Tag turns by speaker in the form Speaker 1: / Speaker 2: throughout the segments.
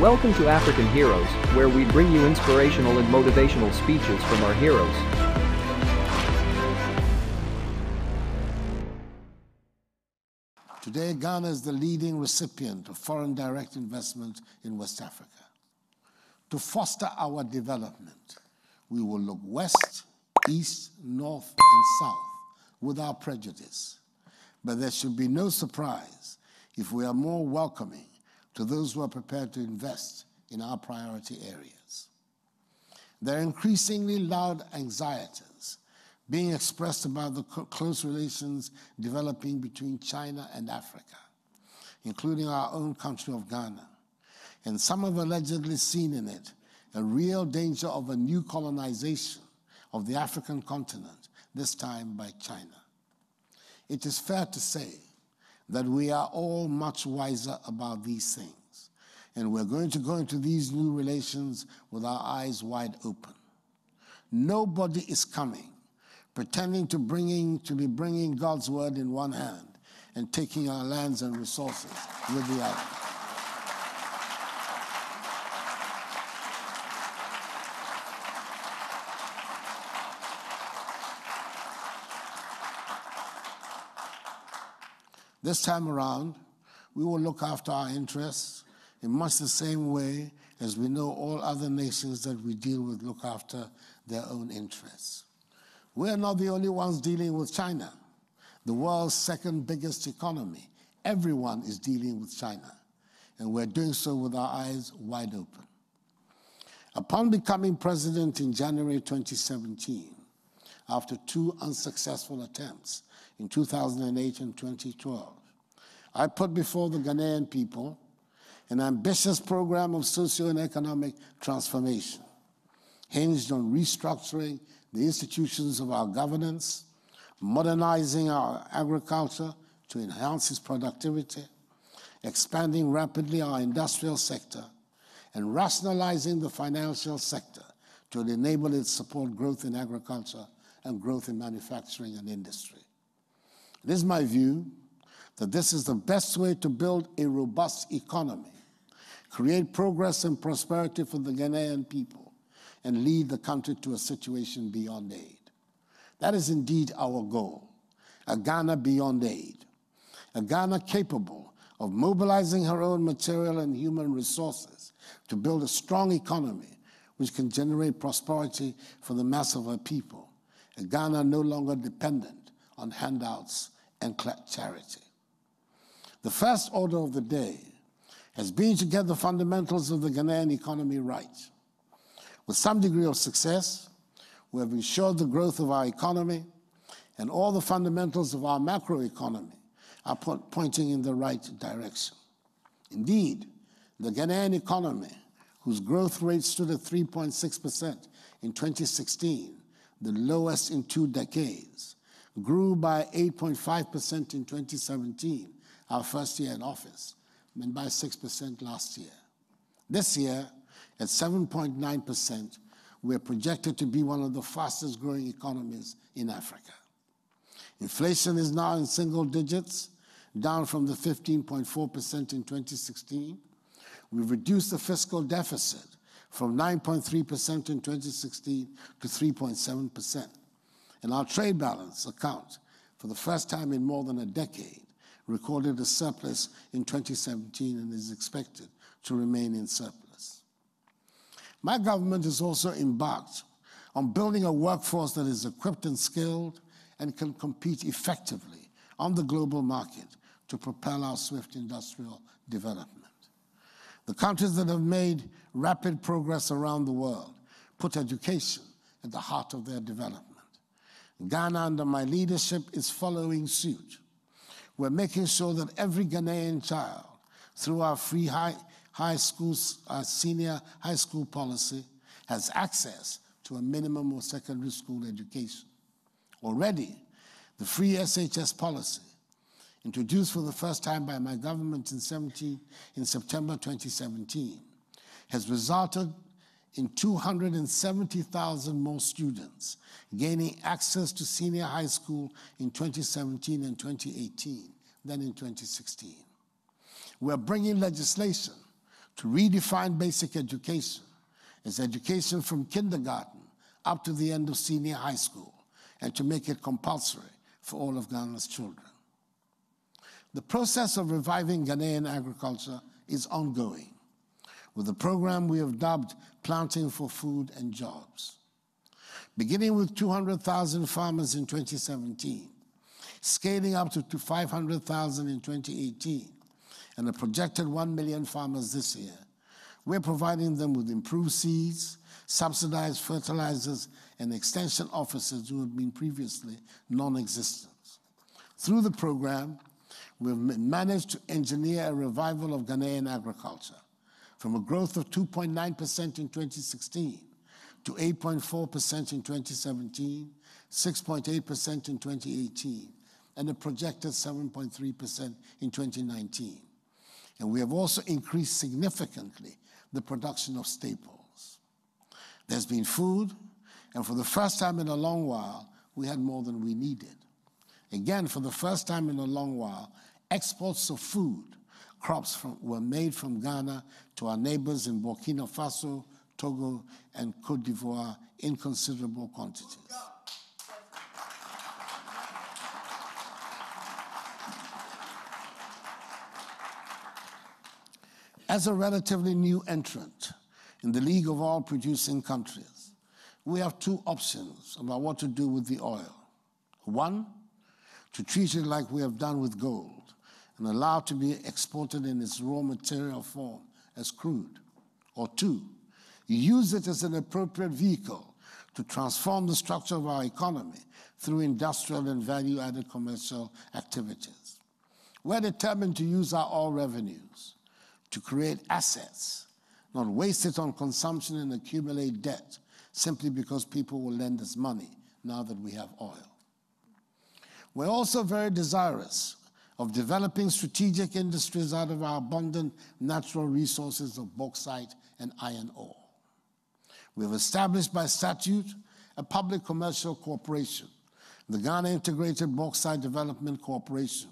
Speaker 1: Welcome to African Heroes, where we bring you inspirational and motivational speeches from our heroes.
Speaker 2: Today, Ghana is the leading recipient of foreign direct investment in West Africa. To foster our development, we will look west, east, north, and south without prejudice. But there should be no surprise if we are more welcoming to those who are prepared to invest in our priority areas. There are increasingly loud anxieties being expressed about the close relations developing between China and Africa, including our own country of Ghana. And some have allegedly seen in it a real danger of a new colonization of the African continent, this time by China. It is fair to say that we are all much wiser about these things, and we're going to go into these new relations with our eyes wide open. Nobody is coming pretending to, bringing, to be bringing God's word in one hand and taking our lands and resources with the other. This time around, we will look after our interests in much the same way as we know all other nations that we deal with look after their own interests. We're not the only ones dealing with China, the world's second biggest economy. Everyone is dealing with China, and we're doing so with our eyes wide open. Upon becoming president in January 2017, after two unsuccessful attempts in 2008 and 2012, I put before the Ghanaian people an ambitious program of socio and economic transformation hinged on restructuring the institutions of our governance, modernizing our agriculture to enhance its productivity, expanding rapidly our industrial sector, and rationalizing the financial sector to enable it to support growth in agriculture and growth in manufacturing and industry. It is my view that this is the best way to build a robust economy, create progress and prosperity for the Ghanaian people, and lead the country to a situation beyond aid. That is indeed our goal a Ghana beyond aid, a Ghana capable of mobilizing her own material and human resources to build a strong economy which can generate prosperity for the mass of her people, a Ghana no longer dependent on handouts and charity. The first order of the day has been to get the fundamentals of the Ghanaian economy right. With some degree of success, we have ensured the growth of our economy and all the fundamentals of our macroeconomy are po pointing in the right direction. Indeed, the Ghanaian economy, whose growth rate stood at 3.6% in 2016, the lowest in two decades, grew by 8.5% in 2017, our first year in office, and by 6% last year. This year, at 7.9%, we're projected to be one of the fastest growing economies in Africa. Inflation is now in single digits, down from the 15.4% in 2016. We've reduced the fiscal deficit from 9.3% in 2016 to 3.7%. And our trade balance account, for the first time in more than a decade, recorded a surplus in 2017 and is expected to remain in surplus. My government is also embarked on building a workforce that is equipped and skilled and can compete effectively on the global market to propel our swift industrial development. The countries that have made rapid progress around the world put education at the heart of their development. Ghana, under my leadership, is following suit. We're making sure that every Ghanaian child, through our free high, high school, uh, senior high school policy has access to a minimum of secondary school education. Already, the free SHS policy, introduced for the first time by my government in, 17, in September 2017, has resulted in 270,000 more students gaining access to senior high school in 2017 and 2018 than in 2016. We're bringing legislation to redefine basic education as education from kindergarten up to the end of senior high school and to make it compulsory for all of Ghana's children. The process of reviving Ghanaian agriculture is ongoing with a program we have dubbed Planting for Food and Jobs. Beginning with 200,000 farmers in 2017, scaling up to 500,000 in 2018, and a projected 1 million farmers this year, we're providing them with improved seeds, subsidized fertilizers, and extension officers who have been previously non-existent. Through the program, we've managed to engineer a revival of Ghanaian agriculture from a growth of 2.9% in 2016 to 8.4% in 2017, 6.8% in 2018, and a projected 7.3% in 2019. And we have also increased significantly the production of staples. There's been food, and for the first time in a long while, we had more than we needed. Again, for the first time in a long while, exports of food crops from, were made from Ghana to our neighbors in Burkina Faso, Togo, and Cote d'Ivoire in considerable quantities. As a relatively new entrant in the League of Oil Producing Countries, we have two options about what to do with the oil. One, to treat it like we have done with gold and allow it to be exported in its raw material form as crude. Or two, use it as an appropriate vehicle to transform the structure of our economy through industrial and value added commercial activities. We're determined to use our oil revenues to create assets, not waste it on consumption and accumulate debt simply because people will lend us money now that we have oil. We're also very desirous of developing strategic industries out of our abundant natural resources of bauxite and iron ore. We have established by statute a public commercial corporation, the Ghana Integrated Bauxite Development Corporation,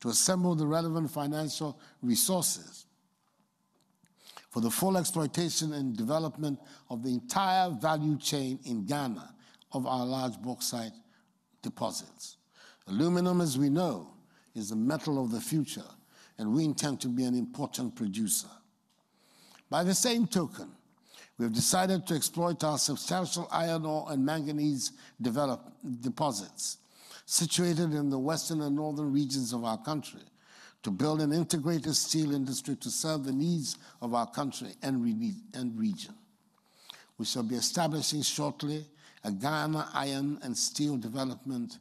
Speaker 2: to assemble the relevant financial resources for the full exploitation and development of the entire value chain in Ghana of our large bauxite deposits. Aluminum, as we know, is the metal of the future, and we intend to be an important producer. By the same token, we have decided to exploit our substantial iron ore and manganese deposits situated in the western and northern regions of our country to build an integrated steel industry to serve the needs of our country and, re and region. We shall be establishing shortly a Ghana Iron and Steel Development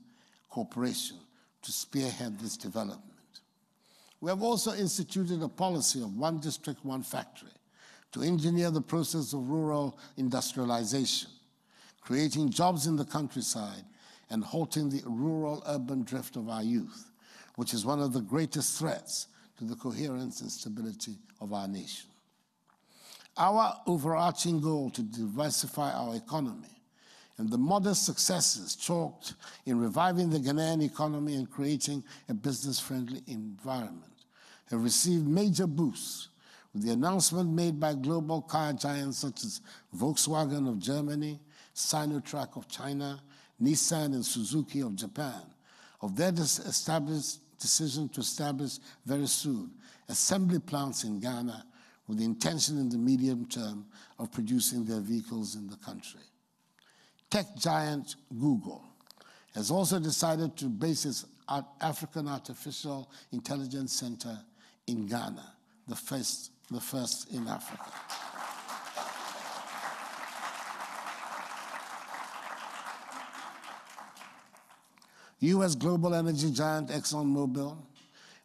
Speaker 2: Corporation to spearhead this development. We have also instituted a policy of one district, one factory to engineer the process of rural industrialization, creating jobs in the countryside and halting the rural urban drift of our youth which is one of the greatest threats to the coherence and stability of our nation. Our overarching goal to diversify our economy and the modest successes chalked in reviving the Ghanaian economy and creating a business-friendly environment have received major boosts with the announcement made by global car giants such as Volkswagen of Germany, Sinotruk of China, Nissan and Suzuki of Japan, of their decision to establish very soon assembly plants in Ghana with the intention in the medium term of producing their vehicles in the country. Tech giant Google has also decided to base its African Artificial Intelligence Center in Ghana, the first, the first in Africa. U.S. global energy giant ExxonMobil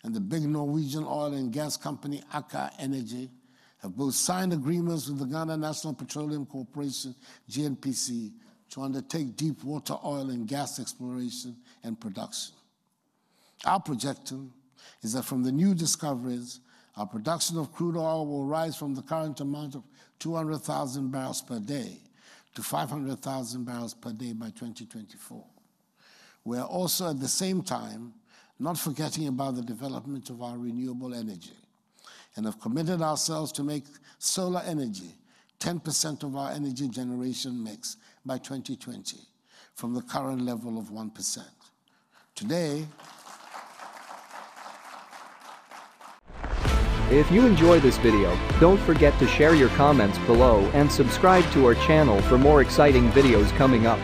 Speaker 2: and the big Norwegian oil and gas company Aker Energy have both signed agreements with the Ghana National Petroleum Corporation, GNPC, to undertake deep water oil and gas exploration and production. Our projection is that from the new discoveries, our production of crude oil will rise from the current amount of 200,000 barrels per day to 500,000 barrels per day by 2024. We are also at the same time not forgetting about the development of our renewable energy and have committed ourselves to make solar energy 10% of our energy generation mix by 2020 from the current level of 1%. Today,
Speaker 1: If you enjoy this video, don't forget to share your comments below and subscribe to our channel for more exciting videos coming up.